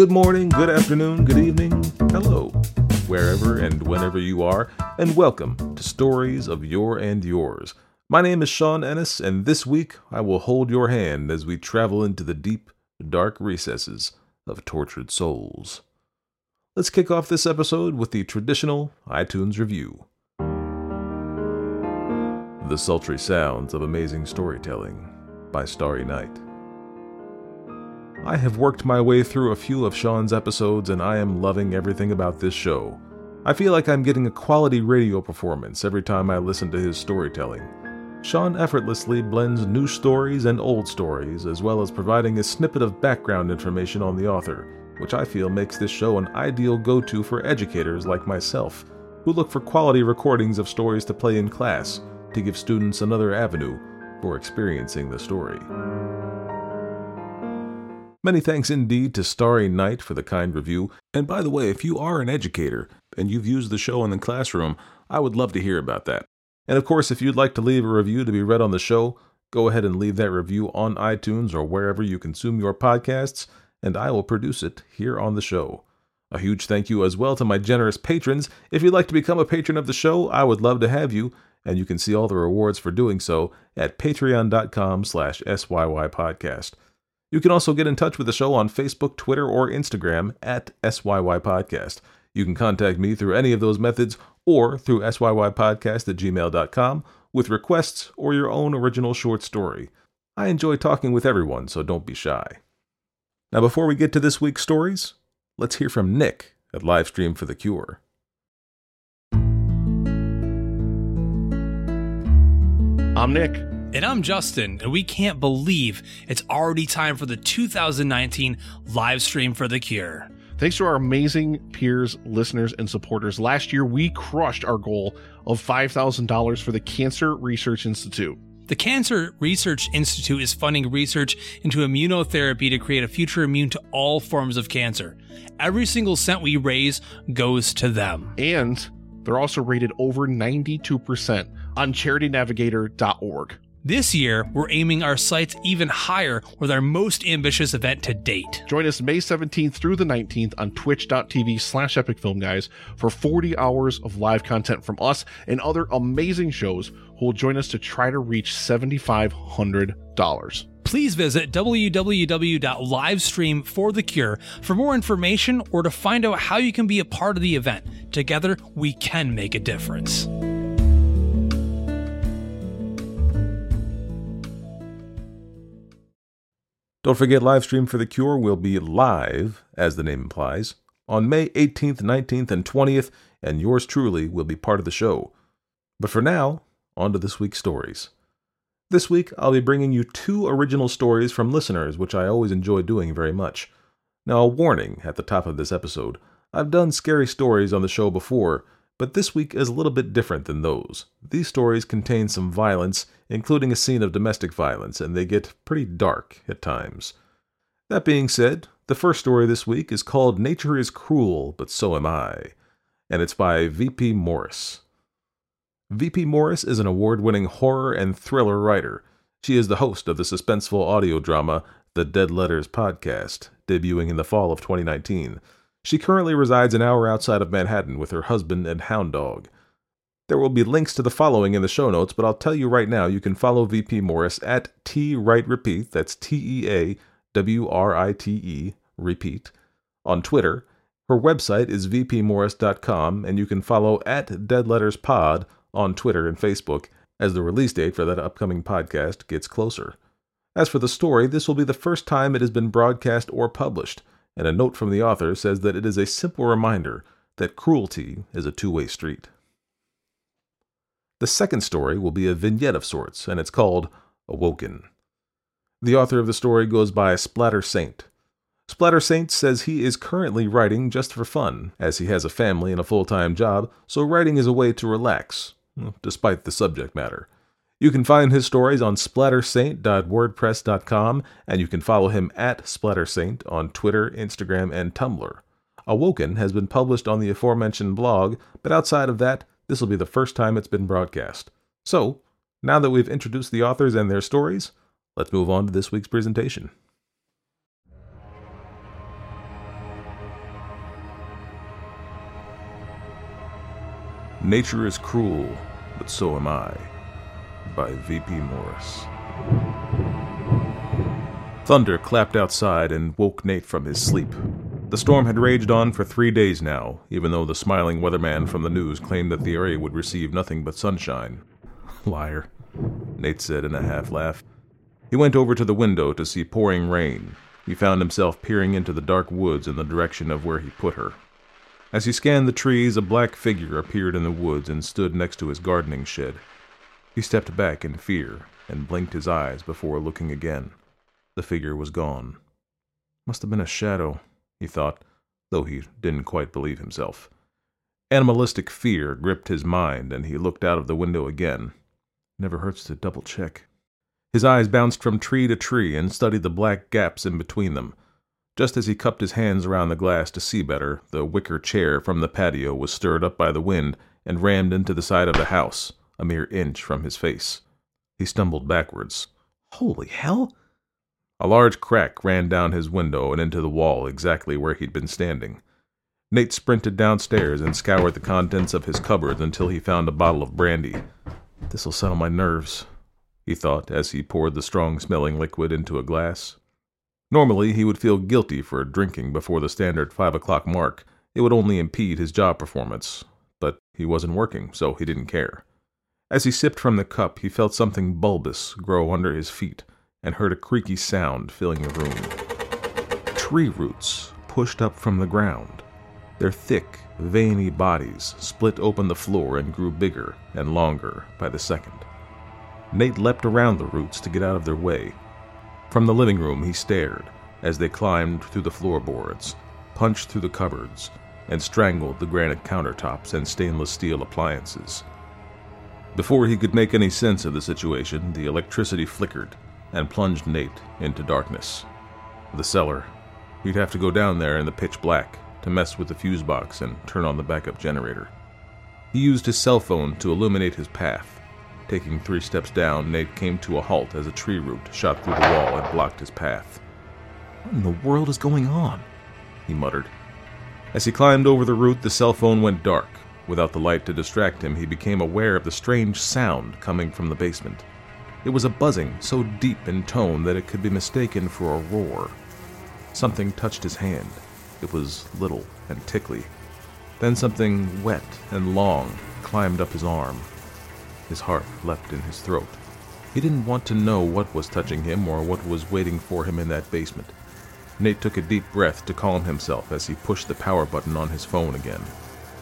Good morning, good afternoon, good evening, hello, wherever and whenever you are, and welcome to Stories of Your and Yours. My name is Sean Ennis, and this week I will hold your hand as we travel into the deep, dark recesses of tortured souls. Let's kick off this episode with the traditional iTunes review. The Sultry Sounds of Amazing Storytelling by Starry Night. I have worked my way through a few of Sean's episodes and I am loving everything about this show. I feel like I'm getting a quality radio performance every time I listen to his storytelling. Sean effortlessly blends new stories and old stories, as well as providing a snippet of background information on the author, which I feel makes this show an ideal go to for educators like myself, who look for quality recordings of stories to play in class to give students another avenue for experiencing the story. Many thanks indeed to Starry Night for the kind review. And by the way, if you are an educator and you've used the show in the classroom, I would love to hear about that. And of course, if you'd like to leave a review to be read on the show, go ahead and leave that review on iTunes or wherever you consume your podcasts, and I will produce it here on the show. A huge thank you as well to my generous patrons. If you'd like to become a patron of the show, I would love to have you, and you can see all the rewards for doing so at patreon.com slash syyypodcast. You can also get in touch with the show on Facebook, Twitter, or Instagram at SYY Podcast. You can contact me through any of those methods or through syyypodcast at gmail.com with requests or your own original short story. I enjoy talking with everyone, so don't be shy. Now, before we get to this week's stories, let's hear from Nick at Livestream for the Cure. I'm Nick. And I'm Justin, and we can't believe it's already time for the 2019 live stream for The Cure. Thanks to our amazing peers, listeners, and supporters, last year we crushed our goal of $5,000 for the Cancer Research Institute. The Cancer Research Institute is funding research into immunotherapy to create a future immune to all forms of cancer. Every single cent we raise goes to them. And they're also rated over 92% on charitynavigator.org. This year, we're aiming our sights even higher with our most ambitious event to date. Join us May 17th through the 19th on twitch.tv slash epic film guys for 40 hours of live content from us and other amazing shows who will join us to try to reach $7,500. Please visit www.livestreamforthecure for more information or to find out how you can be a part of the event. Together, we can make a difference. Don't forget, live stream for the Cure will be live, as the name implies, on May 18th, 19th, and 20th, and yours truly will be part of the show. But for now, on to this week's stories. This week, I'll be bringing you two original stories from listeners, which I always enjoy doing very much. Now, a warning at the top of this episode I've done scary stories on the show before, but this week is a little bit different than those. These stories contain some violence, including a scene of domestic violence, and they get pretty dark at times. That being said, the first story this week is called Nature is Cruel, but So Am I, and it's by V.P. Morris. V.P. Morris is an award winning horror and thriller writer. She is the host of the suspenseful audio drama The Dead Letters podcast, debuting in the fall of 2019. She currently resides an hour outside of Manhattan with her husband and hound dog. There will be links to the following in the show notes, but I'll tell you right now you can follow VP Morris at Tea Write Repeat, that's T E A W R I T E, repeat, on Twitter. Her website is vpmorris.com, and you can follow at Dead Letters Pod on Twitter and Facebook as the release date for that upcoming podcast gets closer. As for the story, this will be the first time it has been broadcast or published and a note from the author says that it is a simple reminder that cruelty is a two way street. The second story will be a vignette of sorts, and it's called Awoken. The author of the story goes by Splatter Saint. Splatter Saint says he is currently writing just for fun, as he has a family and a full time job, so writing is a way to relax, despite the subject matter. You can find his stories on splattersaint.wordpress.com, and you can follow him at splattersaint on Twitter, Instagram, and Tumblr. Awoken has been published on the aforementioned blog, but outside of that, this will be the first time it's been broadcast. So, now that we've introduced the authors and their stories, let's move on to this week's presentation. Nature is cruel, but so am I by V.P. Morris. Thunder clapped outside and woke Nate from his sleep. The storm had raged on for three days now, even though the smiling weatherman from the news claimed that the area would receive nothing but sunshine. Liar, Nate said in a half laugh. He went over to the window to see pouring rain. He found himself peering into the dark woods in the direction of where he put her. As he scanned the trees, a black figure appeared in the woods and stood next to his gardening shed. He stepped back in fear and blinked his eyes before looking again. The figure was gone. Must have been a shadow, he thought, though he didn't quite believe himself. Animalistic fear gripped his mind, and he looked out of the window again. Never hurts to double check. His eyes bounced from tree to tree and studied the black gaps in between them. Just as he cupped his hands around the glass to see better, the wicker chair from the patio was stirred up by the wind and rammed into the side of the house, a mere inch from his face. He stumbled backwards. Holy hell! A large crack ran down his window and into the wall exactly where he'd been standing. Nate sprinted downstairs and scoured the contents of his cupboard until he found a bottle of brandy. This'll settle my nerves, he thought as he poured the strong smelling liquid into a glass. Normally, he would feel guilty for drinking before the standard five o'clock mark. It would only impede his job performance. But he wasn't working, so he didn't care. As he sipped from the cup, he felt something bulbous grow under his feet and heard a creaky sound filling the room. Tree roots pushed up from the ground. Their thick, veiny bodies split open the floor and grew bigger and longer by the second. Nate leapt around the roots to get out of their way. From the living room, he stared as they climbed through the floorboards, punched through the cupboards, and strangled the granite countertops and stainless steel appliances. Before he could make any sense of the situation, the electricity flickered and plunged Nate into darkness. The cellar. He'd have to go down there in the pitch black to mess with the fuse box and turn on the backup generator. He used his cell phone to illuminate his path. Taking three steps down, Nate came to a halt as a tree root shot through the wall and blocked his path. What in the world is going on? he muttered. As he climbed over the root, the cell phone went dark. Without the light to distract him, he became aware of the strange sound coming from the basement. It was a buzzing so deep in tone that it could be mistaken for a roar. Something touched his hand. It was little and tickly. Then something wet and long climbed up his arm. His heart leapt in his throat. He didn't want to know what was touching him or what was waiting for him in that basement. Nate took a deep breath to calm himself as he pushed the power button on his phone again.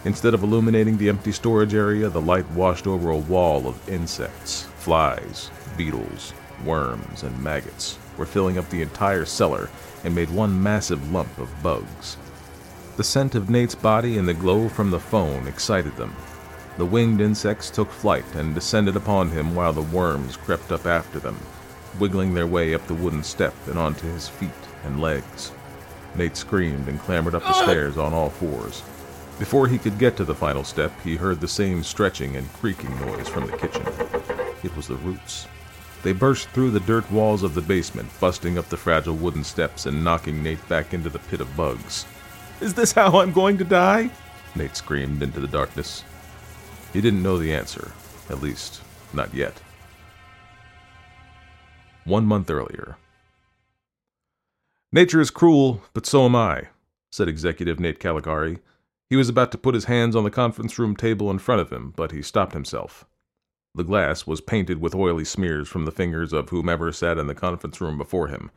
Instead of illuminating the empty storage area, the light washed over a wall of insects, flies, beetles, worms, and maggots were filling up the entire cellar and made one massive lump of bugs. The scent of Nate's body and the glow from the phone excited them. The winged insects took flight and descended upon him while the worms crept up after them, wiggling their way up the wooden step and onto his feet and legs. Nate screamed and clambered up the ah! stairs on all fours. Before he could get to the final step, he heard the same stretching and creaking noise from the kitchen. It was the roots. They burst through the dirt walls of the basement, busting up the fragile wooden steps and knocking Nate back into the pit of bugs. Is this how I'm going to die? Nate screamed into the darkness. He didn't know the answer, at least, not yet. One month earlier. Nature is cruel, but so am I, said Executive Nate Caligari. He was about to put his hands on the conference room table in front of him, but he stopped himself. The glass was painted with oily smears from the fingers of whomever sat in the conference room before him.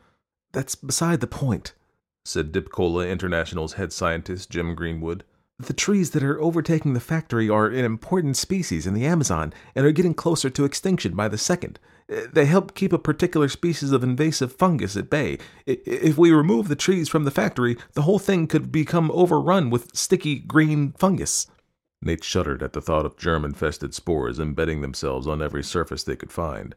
That's beside the point, said Dipcola International's head scientist, Jim Greenwood. The trees that are overtaking the factory are an important species in the Amazon and are getting closer to extinction by the second. Eh, they help keep a particular species of invasive fungus at bay. If we remove the trees from the factory, the whole thing could become overrun with sticky green fungus. Nate shuddered at the thought of germ infested spores embedding themselves on every surface they could find.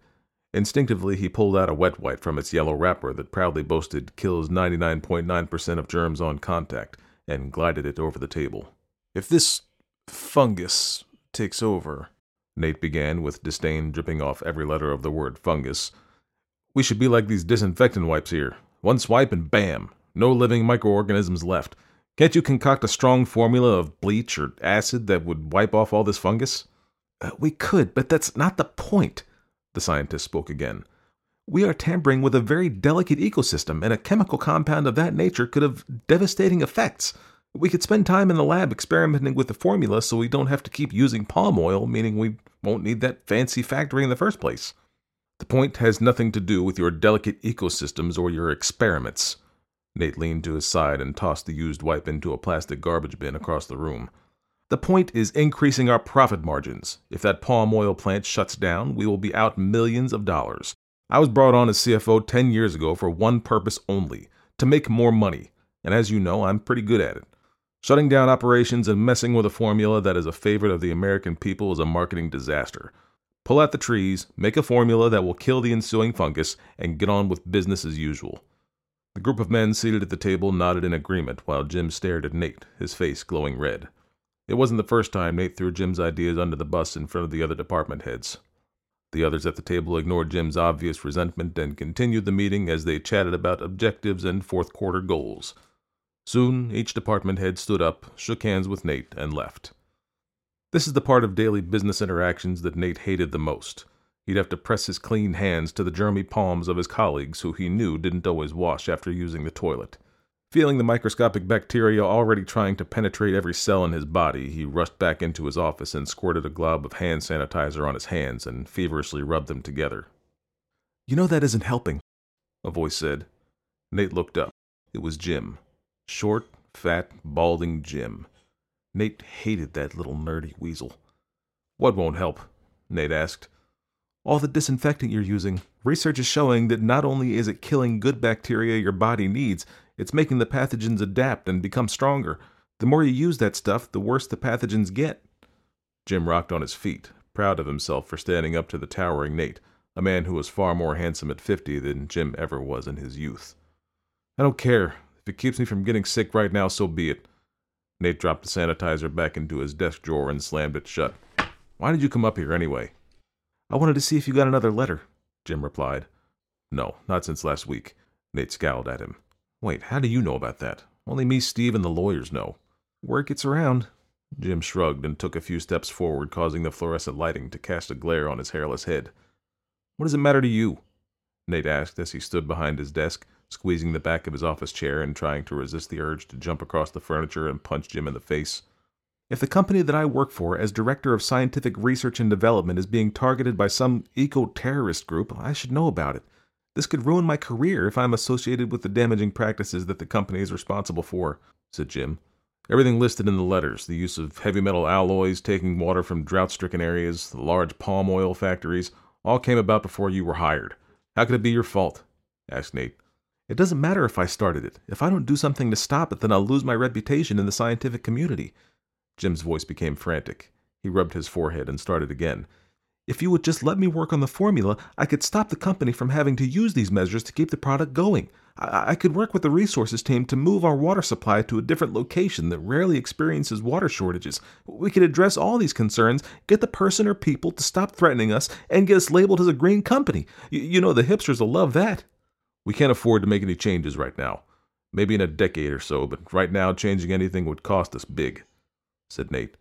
Instinctively, he pulled out a wet wipe from its yellow wrapper that proudly boasted kills 99.9% of germs on contact and glided it over the table. If this fungus takes over, Nate began with disdain dripping off every letter of the word fungus, we should be like these disinfectant wipes here. One swipe and bam! No living microorganisms left. Can't you concoct a strong formula of bleach or acid that would wipe off all this fungus? Uh, we could, but that's not the point, the scientist spoke again. We are tampering with a very delicate ecosystem, and a chemical compound of that nature could have devastating effects. We could spend time in the lab experimenting with the formula so we don't have to keep using palm oil, meaning we won't need that fancy factory in the first place. The point has nothing to do with your delicate ecosystems or your experiments. Nate leaned to his side and tossed the used wipe into a plastic garbage bin across the room. The point is increasing our profit margins. If that palm oil plant shuts down, we will be out millions of dollars. I was brought on as CFO 10 years ago for one purpose only to make more money. And as you know, I'm pretty good at it. Shutting down operations and messing with a formula that is a favorite of the American people is a marketing disaster. Pull out the trees, make a formula that will kill the ensuing fungus, and get on with business as usual. The group of men seated at the table nodded in agreement while Jim stared at Nate, his face glowing red. It wasn't the first time Nate threw Jim's ideas under the bus in front of the other department heads. The others at the table ignored Jim's obvious resentment and continued the meeting as they chatted about objectives and fourth quarter goals. Soon, each department head stood up, shook hands with Nate, and left. This is the part of daily business interactions that Nate hated the most. He'd have to press his clean hands to the germy palms of his colleagues who he knew didn't always wash after using the toilet. Feeling the microscopic bacteria already trying to penetrate every cell in his body, he rushed back into his office and squirted a glob of hand sanitizer on his hands and feverishly rubbed them together. You know that isn't helping, a voice said. Nate looked up. It was Jim. Short, fat, balding Jim. Nate hated that little nerdy weasel. What won't help? Nate asked. All the disinfectant you're using. Research is showing that not only is it killing good bacteria your body needs, it's making the pathogens adapt and become stronger. The more you use that stuff, the worse the pathogens get. Jim rocked on his feet, proud of himself for standing up to the towering Nate, a man who was far more handsome at fifty than Jim ever was in his youth. I don't care. If it keeps me from getting sick right now, so be it. Nate dropped the sanitizer back into his desk drawer and slammed it shut. Why did you come up here anyway? I wanted to see if you got another letter, Jim replied. No, not since last week. Nate scowled at him. Wait, how do you know about that? Only me, Steve, and the lawyers know. Word gets around. Jim shrugged and took a few steps forward, causing the fluorescent lighting to cast a glare on his hairless head. What does it matter to you? Nate asked as he stood behind his desk, squeezing the back of his office chair and trying to resist the urge to jump across the furniture and punch Jim in the face. If the company that I work for as Director of Scientific Research and Development is being targeted by some eco terrorist group, I should know about it. This could ruin my career if I'm associated with the damaging practices that the company is responsible for, said Jim. Everything listed in the letters the use of heavy metal alloys, taking water from drought stricken areas, the large palm oil factories all came about before you were hired. How could it be your fault? asked Nate. It doesn't matter if I started it. If I don't do something to stop it, then I'll lose my reputation in the scientific community. Jim's voice became frantic. He rubbed his forehead and started again. If you would just let me work on the formula, I could stop the company from having to use these measures to keep the product going. I, I could work with the resources team to move our water supply to a different location that rarely experiences water shortages. We could address all these concerns, get the person or people to stop threatening us, and get us labeled as a green company. Y- you know, the hipsters will love that. We can't afford to make any changes right now. Maybe in a decade or so, but right now, changing anything would cost us big, said Nate.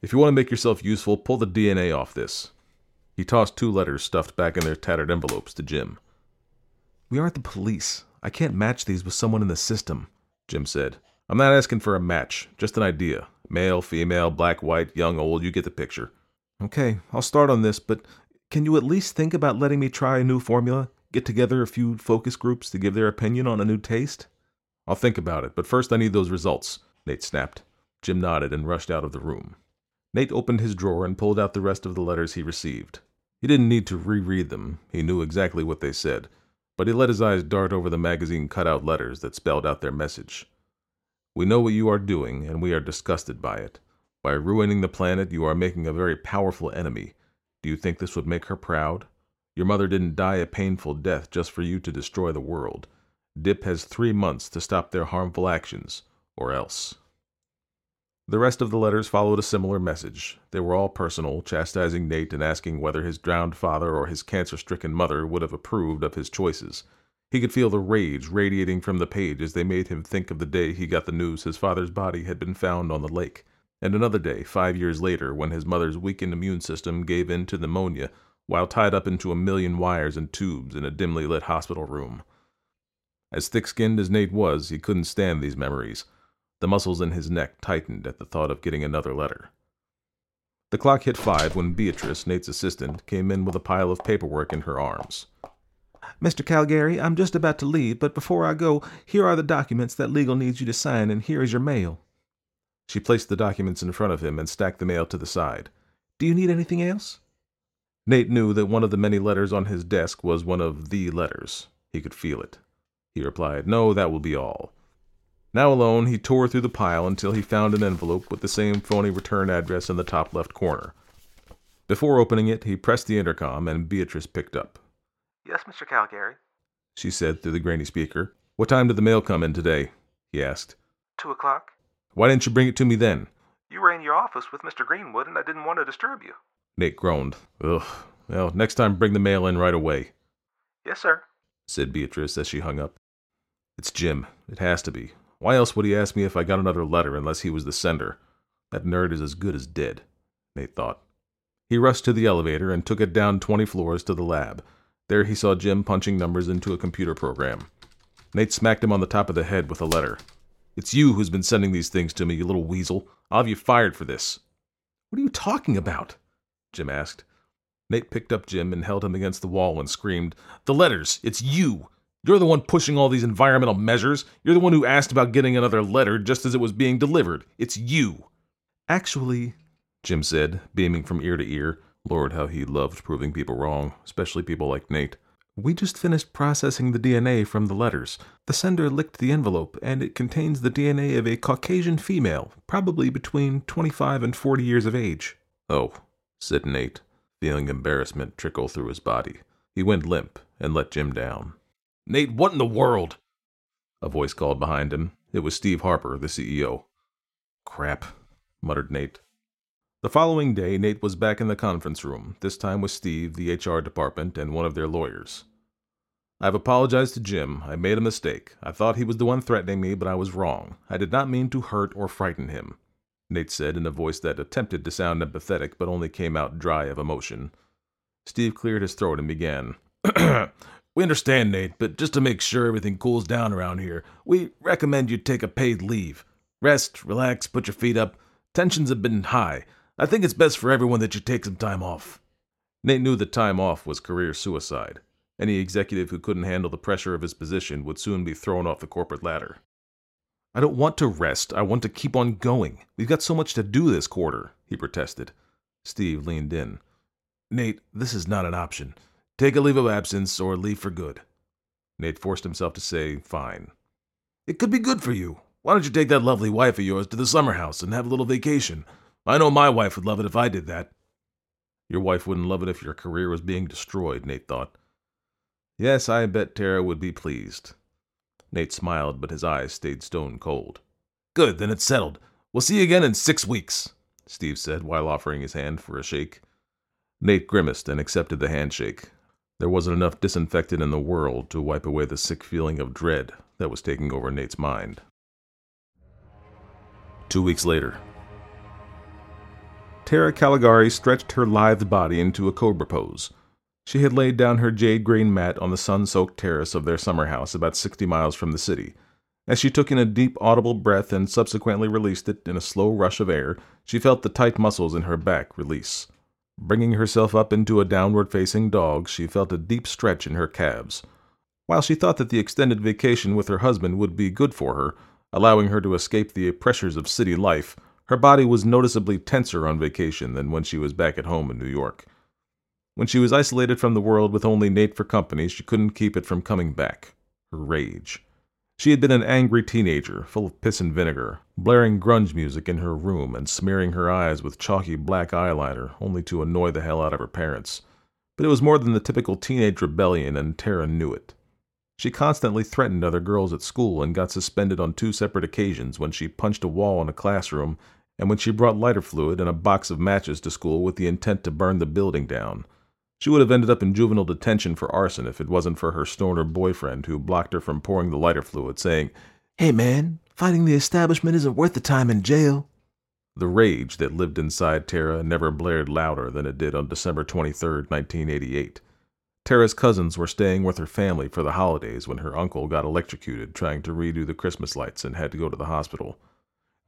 If you want to make yourself useful, pull the DNA off this. He tossed two letters stuffed back in their tattered envelopes to Jim. We aren't the police. I can't match these with someone in the system, Jim said. I'm not asking for a match, just an idea. Male, female, black, white, young, old, you get the picture. Okay, I'll start on this, but can you at least think about letting me try a new formula? Get together a few focus groups to give their opinion on a new taste? I'll think about it, but first I need those results, Nate snapped. Jim nodded and rushed out of the room. Nate opened his drawer and pulled out the rest of the letters he received. He didn't need to reread them, he knew exactly what they said, but he let his eyes dart over the magazine cutout letters that spelled out their message. We know what you are doing, and we are disgusted by it. By ruining the planet, you are making a very powerful enemy. Do you think this would make her proud? Your mother didn't die a painful death just for you to destroy the world. DIP has three months to stop their harmful actions, or else. The rest of the letters followed a similar message. They were all personal, chastising Nate and asking whether his drowned father or his cancer stricken mother would have approved of his choices. He could feel the rage radiating from the page as they made him think of the day he got the news his father's body had been found on the lake, and another day, five years later, when his mother's weakened immune system gave in to pneumonia while tied up into a million wires and tubes in a dimly lit hospital room. As thick skinned as Nate was, he couldn't stand these memories. The muscles in his neck tightened at the thought of getting another letter. The clock hit five when Beatrice, Nate's assistant, came in with a pile of paperwork in her arms. Mr. Caligari, I'm just about to leave, but before I go, here are the documents that legal needs you to sign, and here is your mail. She placed the documents in front of him and stacked the mail to the side. Do you need anything else? Nate knew that one of the many letters on his desk was one of the letters. He could feel it. He replied, No, that will be all. Now alone, he tore through the pile until he found an envelope with the same phony return address in the top left corner. Before opening it, he pressed the intercom and Beatrice picked up. Yes, Mr. Caligari, she said through the grainy speaker. What time did the mail come in today? he asked. Two o'clock. Why didn't you bring it to me then? You were in your office with Mr. Greenwood, and I didn't want to disturb you. Nate groaned. Ugh. Well, next time bring the mail in right away. Yes, sir, said Beatrice as she hung up. It's Jim. It has to be. Why else would he ask me if I got another letter unless he was the sender? That nerd is as good as dead, Nate thought. He rushed to the elevator and took it down 20 floors to the lab. There he saw Jim punching numbers into a computer program. Nate smacked him on the top of the head with a letter. It's you who's been sending these things to me, you little weasel. I'll have you fired for this. What are you talking about? Jim asked. Nate picked up Jim and held him against the wall and screamed, The letters! It's you! You're the one pushing all these environmental measures. You're the one who asked about getting another letter just as it was being delivered. It's you. Actually, Jim said, beaming from ear to ear. Lord, how he loved proving people wrong, especially people like Nate. We just finished processing the DNA from the letters. The sender licked the envelope, and it contains the DNA of a Caucasian female, probably between 25 and 40 years of age. Oh, said Nate, feeling embarrassment trickle through his body. He went limp and let Jim down. Nate, what in the world? A voice called behind him. It was Steve Harper, the CEO. Crap, muttered Nate. The following day, Nate was back in the conference room, this time with Steve, the HR department, and one of their lawyers. I've apologized to Jim. I made a mistake. I thought he was the one threatening me, but I was wrong. I did not mean to hurt or frighten him, Nate said in a voice that attempted to sound empathetic but only came out dry of emotion. Steve cleared his throat and began. We understand, Nate, but just to make sure everything cools down around here, we recommend you take a paid leave. Rest, relax, put your feet up. Tensions have been high. I think it's best for everyone that you take some time off. Nate knew that time off was career suicide. Any executive who couldn't handle the pressure of his position would soon be thrown off the corporate ladder. I don't want to rest. I want to keep on going. We've got so much to do this quarter, he protested. Steve leaned in. Nate, this is not an option. Take a leave of absence or leave for good. Nate forced himself to say, Fine. It could be good for you. Why don't you take that lovely wife of yours to the summer house and have a little vacation? I know my wife would love it if I did that. Your wife wouldn't love it if your career was being destroyed, Nate thought. Yes, I bet Tara would be pleased. Nate smiled, but his eyes stayed stone cold. Good, then it's settled. We'll see you again in six weeks, Steve said while offering his hand for a shake. Nate grimaced and accepted the handshake, there wasn't enough disinfectant in the world to wipe away the sick feeling of dread that was taking over Nate's mind. Two weeks later, Tara Caligari stretched her lithe body into a cobra pose. She had laid down her jade green mat on the sun soaked terrace of their summer house about 60 miles from the city. As she took in a deep, audible breath and subsequently released it in a slow rush of air, she felt the tight muscles in her back release. Bringing herself up into a downward facing dog, she felt a deep stretch in her calves. While she thought that the extended vacation with her husband would be good for her, allowing her to escape the pressures of city life, her body was noticeably tenser on vacation than when she was back at home in New York. When she was isolated from the world with only Nate for company, she couldn't keep it from coming back. Her rage. She had been an angry teenager, full of piss and vinegar, blaring grunge music in her room and smearing her eyes with chalky black eyeliner only to annoy the hell out of her parents. But it was more than the typical teenage rebellion, and Tara knew it. She constantly threatened other girls at school and got suspended on two separate occasions when she punched a wall in a classroom and when she brought lighter fluid and a box of matches to school with the intent to burn the building down. She would have ended up in juvenile detention for arson if it wasn't for her stoner boyfriend who blocked her from pouring the lighter fluid, saying, Hey man, fighting the establishment isn't worth the time in jail. The rage that lived inside Tara never blared louder than it did on December 23, 1988. Tara's cousins were staying with her family for the holidays when her uncle got electrocuted trying to redo the Christmas lights and had to go to the hospital.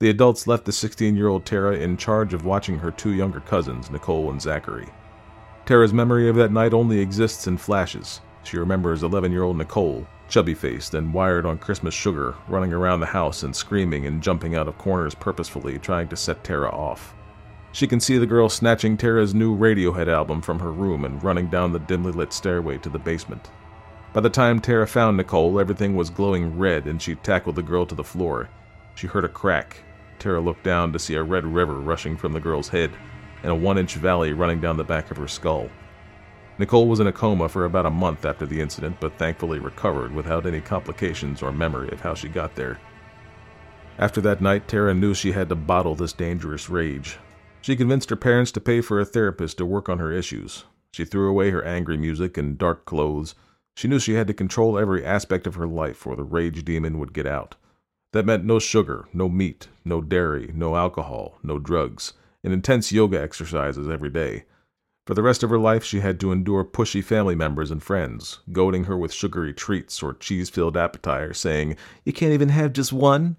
The adults left the 16 year old Tara in charge of watching her two younger cousins, Nicole and Zachary. Tara's memory of that night only exists in flashes. She remembers 11 year old Nicole, chubby faced and wired on Christmas sugar, running around the house and screaming and jumping out of corners purposefully, trying to set Tara off. She can see the girl snatching Tara's new Radiohead album from her room and running down the dimly lit stairway to the basement. By the time Tara found Nicole, everything was glowing red and she tackled the girl to the floor. She heard a crack. Tara looked down to see a red river rushing from the girl's head and a one inch valley running down the back of her skull. Nicole was in a coma for about a month after the incident, but thankfully recovered without any complications or memory of how she got there. After that night, Tara knew she had to bottle this dangerous rage. She convinced her parents to pay for a therapist to work on her issues. She threw away her angry music and dark clothes. She knew she had to control every aspect of her life or the rage demon would get out. That meant no sugar, no meat, no dairy, no alcohol, no drugs, and intense yoga exercises every day. For the rest of her life, she had to endure pushy family members and friends, goading her with sugary treats or cheese filled appetizers, saying, You can't even have just one?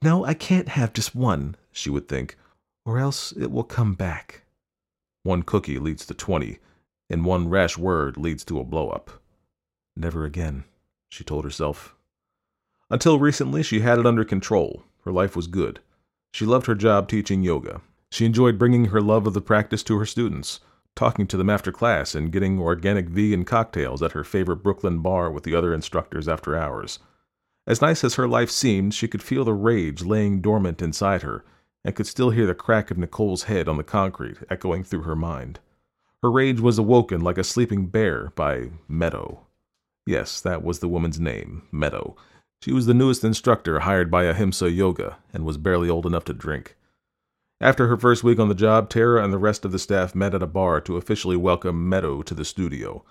No, I can't have just one, she would think, or else it will come back. One cookie leads to twenty, and one rash word leads to a blow up. Never again, she told herself. Until recently, she had it under control. Her life was good. She loved her job teaching yoga. She enjoyed bringing her love of the practice to her students talking to them after class and getting organic vegan cocktails at her favorite Brooklyn bar with the other instructors after hours. As nice as her life seemed, she could feel the rage laying dormant inside her and could still hear the crack of Nicole's head on the concrete echoing through her mind. Her rage was awoken like a sleeping bear by Meadow. Yes, that was the woman's name, Meadow. She was the newest instructor hired by Ahimsa Yoga and was barely old enough to drink. After her first week on the job, Tara and the rest of the staff met at a bar to officially welcome Meadow to the studio.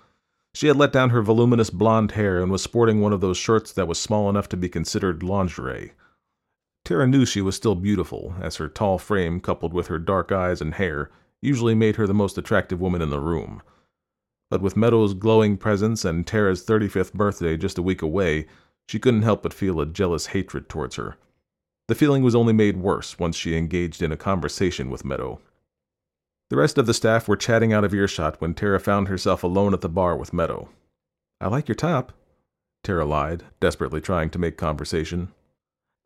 She had let down her voluminous blonde hair and was sporting one of those shirts that was small enough to be considered lingerie. Tara knew she was still beautiful, as her tall frame, coupled with her dark eyes and hair, usually made her the most attractive woman in the room. But with Meadow's glowing presence and Tara's 35th birthday just a week away, she couldn't help but feel a jealous hatred towards her. The feeling was only made worse once she engaged in a conversation with Meadow. The rest of the staff were chatting out of earshot when Tara found herself alone at the bar with Meadow. I like your top, Tara lied, desperately trying to make conversation.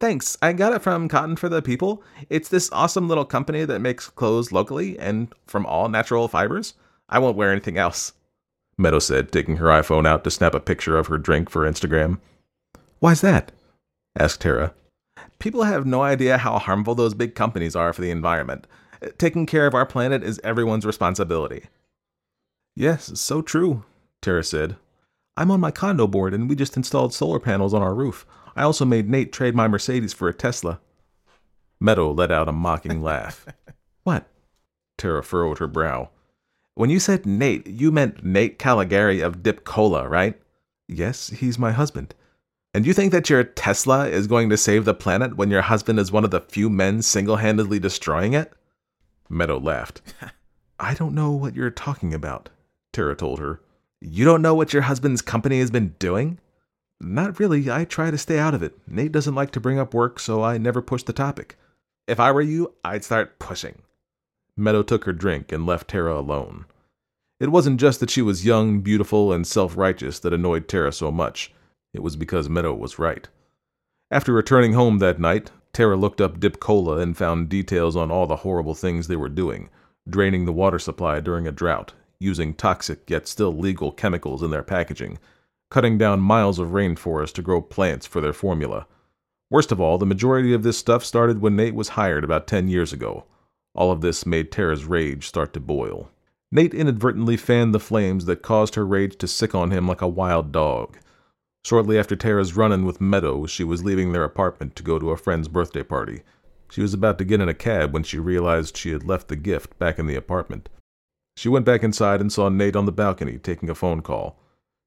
Thanks. I got it from Cotton for the People. It's this awesome little company that makes clothes locally and from all natural fibers. I won't wear anything else. Meadow said, taking her iPhone out to snap a picture of her drink for Instagram. Why's that? asked Tara. People have no idea how harmful those big companies are for the environment. Taking care of our planet is everyone's responsibility. Yes, so true, Tara said. I'm on my condo board and we just installed solar panels on our roof. I also made Nate trade my Mercedes for a Tesla. Meadow let out a mocking laugh. What? Tara furrowed her brow. When you said Nate, you meant Nate Caligari of Dip Cola, right? Yes, he's my husband. And you think that your Tesla is going to save the planet when your husband is one of the few men single handedly destroying it? Meadow laughed. I don't know what you're talking about, Tara told her. You don't know what your husband's company has been doing? Not really. I try to stay out of it. Nate doesn't like to bring up work, so I never push the topic. If I were you, I'd start pushing. Meadow took her drink and left Tara alone. It wasn't just that she was young, beautiful, and self righteous that annoyed Tara so much. It was because Meadow was right. After returning home that night, Tara looked up Dip Cola and found details on all the horrible things they were doing, draining the water supply during a drought, using toxic yet still legal chemicals in their packaging, cutting down miles of rainforest to grow plants for their formula. Worst of all, the majority of this stuff started when Nate was hired about 10 years ago. All of this made Tara's rage start to boil. Nate inadvertently fanned the flames that caused her rage to sick on him like a wild dog. Shortly after Tara's run in with Meadow, she was leaving their apartment to go to a friend's birthday party. She was about to get in a cab when she realized she had left the gift back in the apartment. She went back inside and saw Nate on the balcony taking a phone call.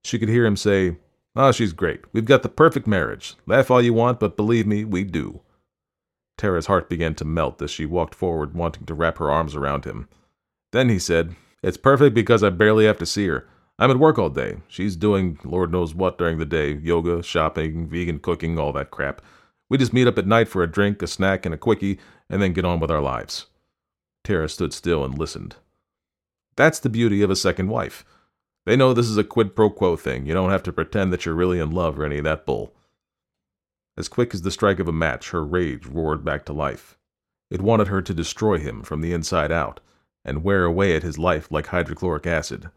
She could hear him say, Oh, she's great. We've got the perfect marriage. Laugh all you want, but believe me, we do. Tara's heart began to melt as she walked forward, wanting to wrap her arms around him. Then he said, It's perfect because I barely have to see her. I'm at work all day. She's doing Lord knows what during the day yoga, shopping, vegan cooking, all that crap. We just meet up at night for a drink, a snack, and a quickie, and then get on with our lives. Tara stood still and listened. That's the beauty of a second wife. They know this is a quid pro quo thing. You don't have to pretend that you're really in love or any of that bull. As quick as the strike of a match, her rage roared back to life. It wanted her to destroy him from the inside out and wear away at his life like hydrochloric acid.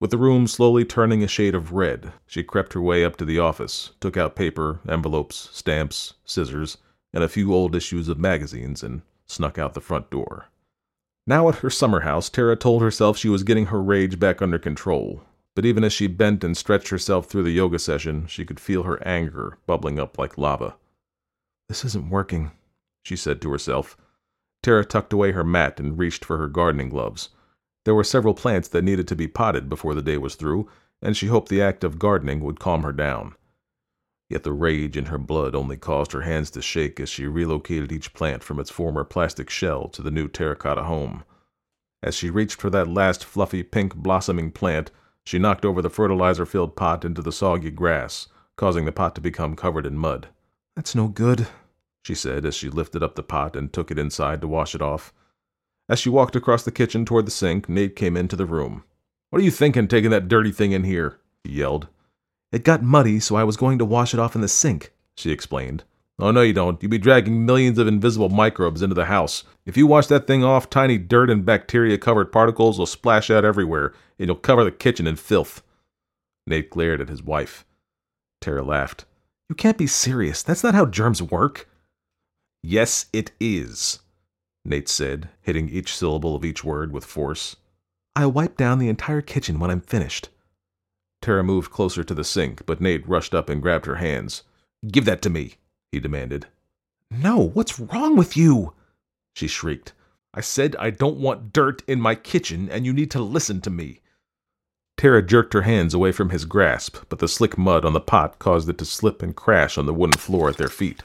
With the room slowly turning a shade of red, she crept her way up to the office, took out paper, envelopes, stamps, scissors, and a few old issues of magazines, and snuck out the front door. Now at her summer house, Tara told herself she was getting her rage back under control, but even as she bent and stretched herself through the yoga session, she could feel her anger bubbling up like lava. This isn't working, she said to herself. Tara tucked away her mat and reached for her gardening gloves. There were several plants that needed to be potted before the day was through, and she hoped the act of gardening would calm her down. Yet the rage in her blood only caused her hands to shake as she relocated each plant from its former plastic shell to the new terracotta home. As she reached for that last fluffy pink blossoming plant, she knocked over the fertilizer filled pot into the soggy grass, causing the pot to become covered in mud. That's no good, she said as she lifted up the pot and took it inside to wash it off. As she walked across the kitchen toward the sink, Nate came into the room. What are you thinking taking that dirty thing in here? he yelled. It got muddy, so I was going to wash it off in the sink, she explained. Oh, no, you don't. You'd be dragging millions of invisible microbes into the house. If you wash that thing off, tiny dirt and bacteria covered particles will splash out everywhere, and you'll cover the kitchen in filth. Nate glared at his wife. Tara laughed. You can't be serious. That's not how germs work. Yes, it is, Nate said, hitting each syllable of each word with force. I'll wipe down the entire kitchen when I'm finished. Tara moved closer to the sink, but Nate rushed up and grabbed her hands. Give that to me, he demanded. No, what's wrong with you? She shrieked. I said I don't want dirt in my kitchen, and you need to listen to me. Tara jerked her hands away from his grasp, but the slick mud on the pot caused it to slip and crash on the wooden floor at their feet.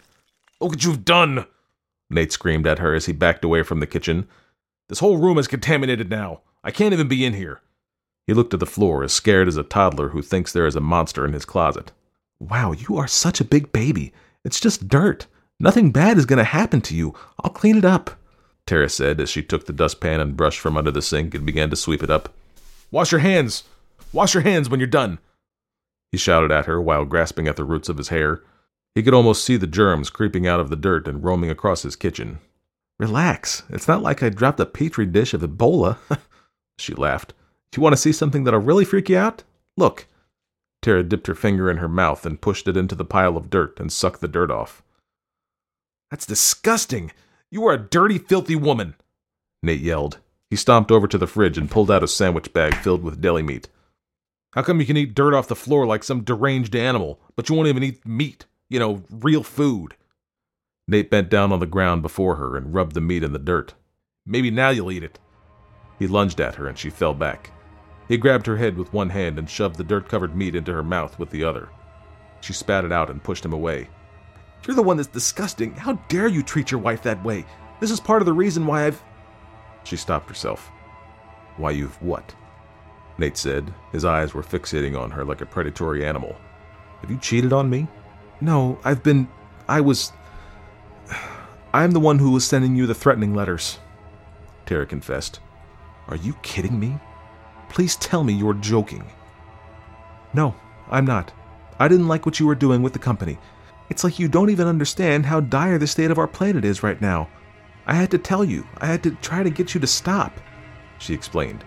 Look what you've done! Nate screamed at her as he backed away from the kitchen. This whole room is contaminated now. I can't even be in here. He looked at the floor, as scared as a toddler who thinks there is a monster in his closet. Wow, you are such a big baby. It's just dirt. Nothing bad is going to happen to you. I'll clean it up, Tara said as she took the dustpan and brush from under the sink and began to sweep it up. Wash your hands! Wash your hands when you're done! He shouted at her while grasping at the roots of his hair. He could almost see the germs creeping out of the dirt and roaming across his kitchen. Relax. It's not like I dropped a petri dish of Ebola. she laughed. Do you want to see something that'll really freak you out? Look. Tara dipped her finger in her mouth and pushed it into the pile of dirt and sucked the dirt off. That's disgusting! You are a dirty, filthy woman! Nate yelled. He stomped over to the fridge and pulled out a sandwich bag filled with deli meat. How come you can eat dirt off the floor like some deranged animal, but you won't even eat meat? You know, real food. Nate bent down on the ground before her and rubbed the meat in the dirt. Maybe now you'll eat it. He lunged at her and she fell back. He grabbed her head with one hand and shoved the dirt covered meat into her mouth with the other. She spat it out and pushed him away. You're the one that's disgusting. How dare you treat your wife that way? This is part of the reason why I've. She stopped herself. Why you've what? Nate said. His eyes were fixating on her like a predatory animal. Have you cheated on me? No, I've been. I was. I'm the one who was sending you the threatening letters, Tara confessed. Are you kidding me? Please tell me you're joking. No, I'm not. I didn't like what you were doing with the company. It's like you don't even understand how dire the state of our planet is right now. I had to tell you. I had to try to get you to stop, she explained.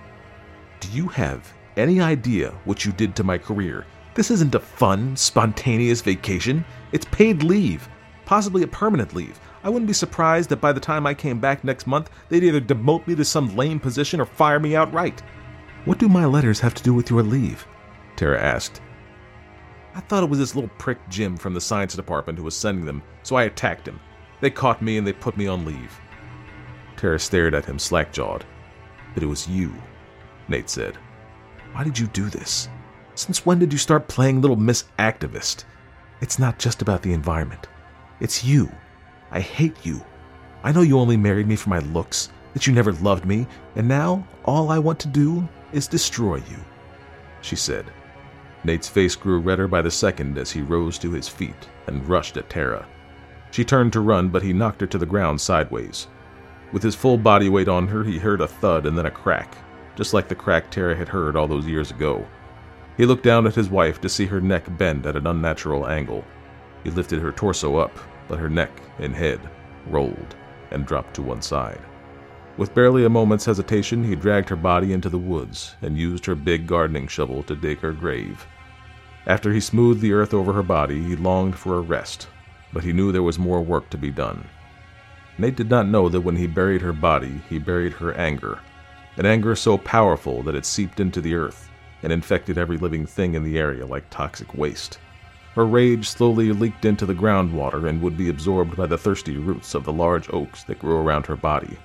Do you have any idea what you did to my career? This isn't a fun, spontaneous vacation. It's paid leave, possibly a permanent leave. I wouldn't be surprised that by the time I came back next month, they'd either demote me to some lame position or fire me outright. What do my letters have to do with your leave? Tara asked. I thought it was this little prick Jim from the science department who was sending them, so I attacked him. They caught me and they put me on leave. Tara stared at him slack jawed. But it was you. Nate said. Why did you do this? Since when did you start playing little Miss Activist? It's not just about the environment. It's you. I hate you. I know you only married me for my looks, that you never loved me, and now all I want to do is destroy you, she said. Nate's face grew redder by the second as he rose to his feet and rushed at Tara. She turned to run, but he knocked her to the ground sideways. With his full body weight on her, he heard a thud and then a crack, just like the crack Tara had heard all those years ago. He looked down at his wife to see her neck bend at an unnatural angle. He lifted her torso up, but her neck and head rolled and dropped to one side. With barely a moment's hesitation, he dragged her body into the woods and used her big gardening shovel to dig her grave. After he smoothed the earth over her body, he longed for a rest, but he knew there was more work to be done. Nate did not know that when he buried her body, he buried her anger, an anger so powerful that it seeped into the earth and infected every living thing in the area like toxic waste. Her rage slowly leaked into the groundwater and would be absorbed by the thirsty roots of the large oaks that grew around her body.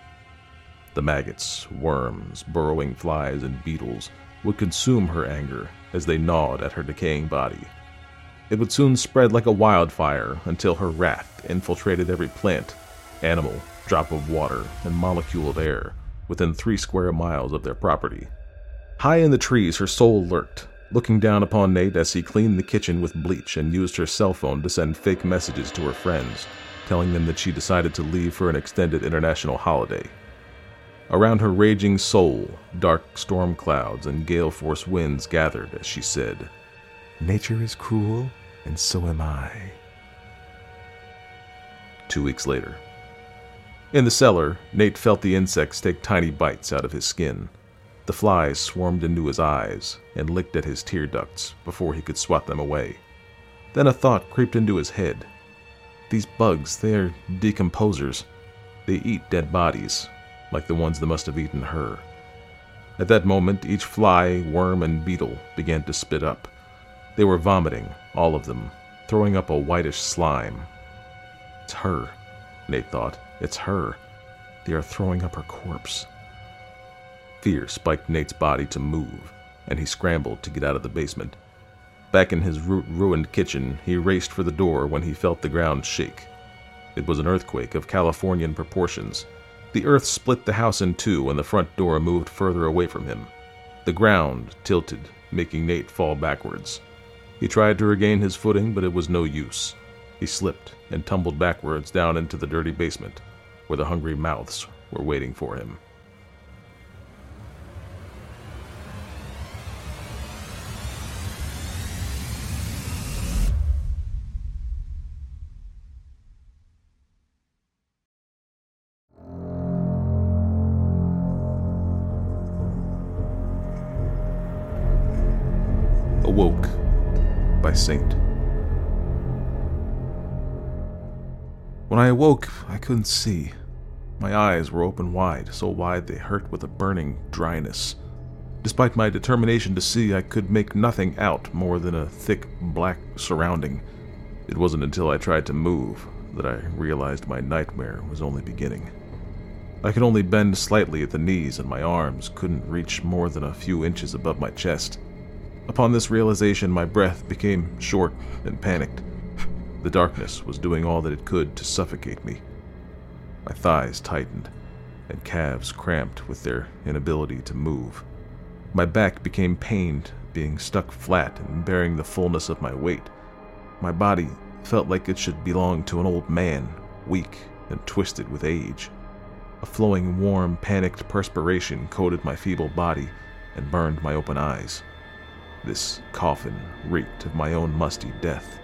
The maggots, worms, burrowing flies, and beetles would consume her anger as they gnawed at her decaying body. It would soon spread like a wildfire until her wrath infiltrated every plant, animal, drop of water, and molecule of air within three square miles of their property. High in the trees, her soul lurked, looking down upon Nate as he cleaned the kitchen with bleach and used her cell phone to send fake messages to her friends, telling them that she decided to leave for an extended international holiday. Around her raging soul, dark storm clouds and gale force winds gathered as she said, Nature is cruel, and so am I. Two weeks later. In the cellar, Nate felt the insects take tiny bites out of his skin. The flies swarmed into his eyes and licked at his tear ducts before he could swat them away. Then a thought crept into his head. These bugs, they are decomposers. They eat dead bodies, like the ones that must have eaten her. At that moment, each fly, worm, and beetle began to spit up. They were vomiting, all of them, throwing up a whitish slime. It's her, Nate thought. It's her. They are throwing up her corpse. Fear spiked Nate's body to move, and he scrambled to get out of the basement. Back in his ruined kitchen, he raced for the door when he felt the ground shake. It was an earthquake of Californian proportions, the earth split the house in two and the front door moved further away from him. The ground tilted, making Nate fall backwards. He tried to regain his footing, but it was no use. He slipped and tumbled backwards down into the dirty basement, where the hungry mouths were waiting for him. I awoke, I couldn't see. My eyes were open wide, so wide they hurt with a burning dryness. Despite my determination to see, I could make nothing out more than a thick black surrounding. It wasn't until I tried to move that I realized my nightmare was only beginning. I could only bend slightly at the knees, and my arms couldn't reach more than a few inches above my chest. Upon this realization, my breath became short and panicked. The darkness was doing all that it could to suffocate me. My thighs tightened, and calves cramped with their inability to move. My back became pained, being stuck flat and bearing the fullness of my weight. My body felt like it should belong to an old man, weak and twisted with age. A flowing, warm, panicked perspiration coated my feeble body and burned my open eyes. This coffin reeked of my own musty death.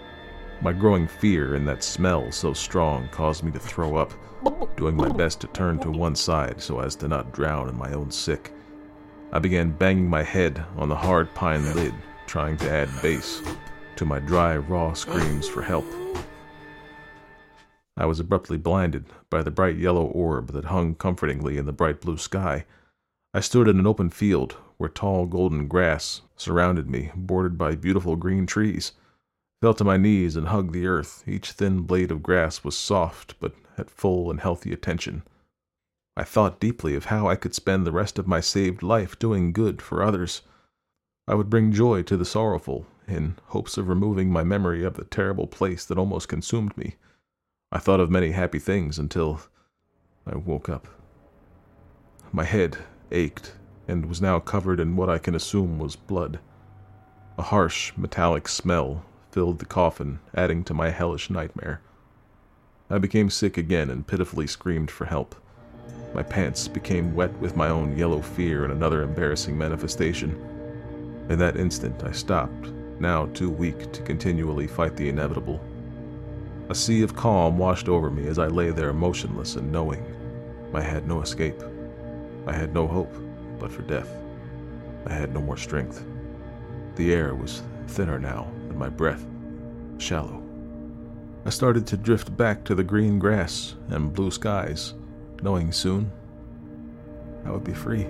My growing fear and that smell so strong caused me to throw up, doing my best to turn to one side so as to not drown in my own sick. I began banging my head on the hard pine lid, trying to add bass to my dry, raw screams for help. I was abruptly blinded by the bright yellow orb that hung comfortingly in the bright blue sky. I stood in an open field where tall golden grass surrounded me, bordered by beautiful green trees. Fell to my knees and hugged the earth. Each thin blade of grass was soft, but at full and healthy attention. I thought deeply of how I could spend the rest of my saved life doing good for others. I would bring joy to the sorrowful, in hopes of removing my memory of the terrible place that almost consumed me. I thought of many happy things until I woke up. My head ached and was now covered in what I can assume was blood. A harsh, metallic smell filled the coffin, adding to my hellish nightmare. I became sick again and pitifully screamed for help. My pants became wet with my own yellow fear and another embarrassing manifestation. In that instant, I stopped, now too weak to continually fight the inevitable. A sea of calm washed over me as I lay there motionless and knowing I had no escape. I had no hope but for death. I had no more strength. The air was thinner now, my breath shallow. I started to drift back to the green grass and blue skies, knowing soon I would be free.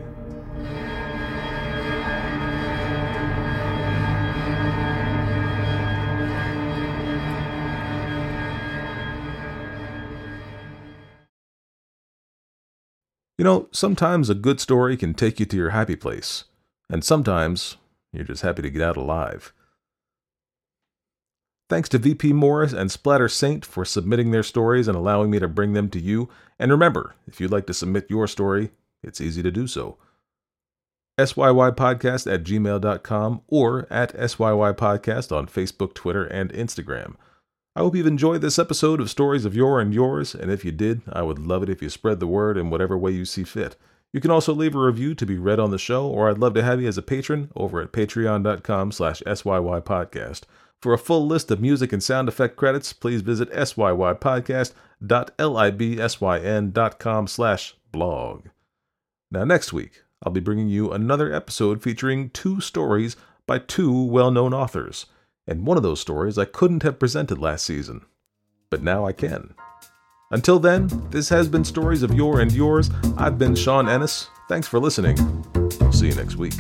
You know, sometimes a good story can take you to your happy place, and sometimes you're just happy to get out alive. Thanks to VP Morris and Splatter Saint for submitting their stories and allowing me to bring them to you. And remember, if you'd like to submit your story, it's easy to do so. SYYpodcast at gmail.com or at SYYpodcast on Facebook, Twitter, and Instagram. I hope you've enjoyed this episode of Stories of Yore and Yours, and if you did, I would love it if you spread the word in whatever way you see fit. You can also leave a review to be read on the show, or I'd love to have you as a patron over at patreon.com slash SYYpodcast. For a full list of music and sound effect credits, please visit syypodcast.libsyn.com slash blog. Now next week, I'll be bringing you another episode featuring two stories by two well-known authors, and one of those stories I couldn't have presented last season, but now I can. Until then, this has been Stories of Yore and Yours. I've been Sean Ennis. Thanks for listening. See you next week.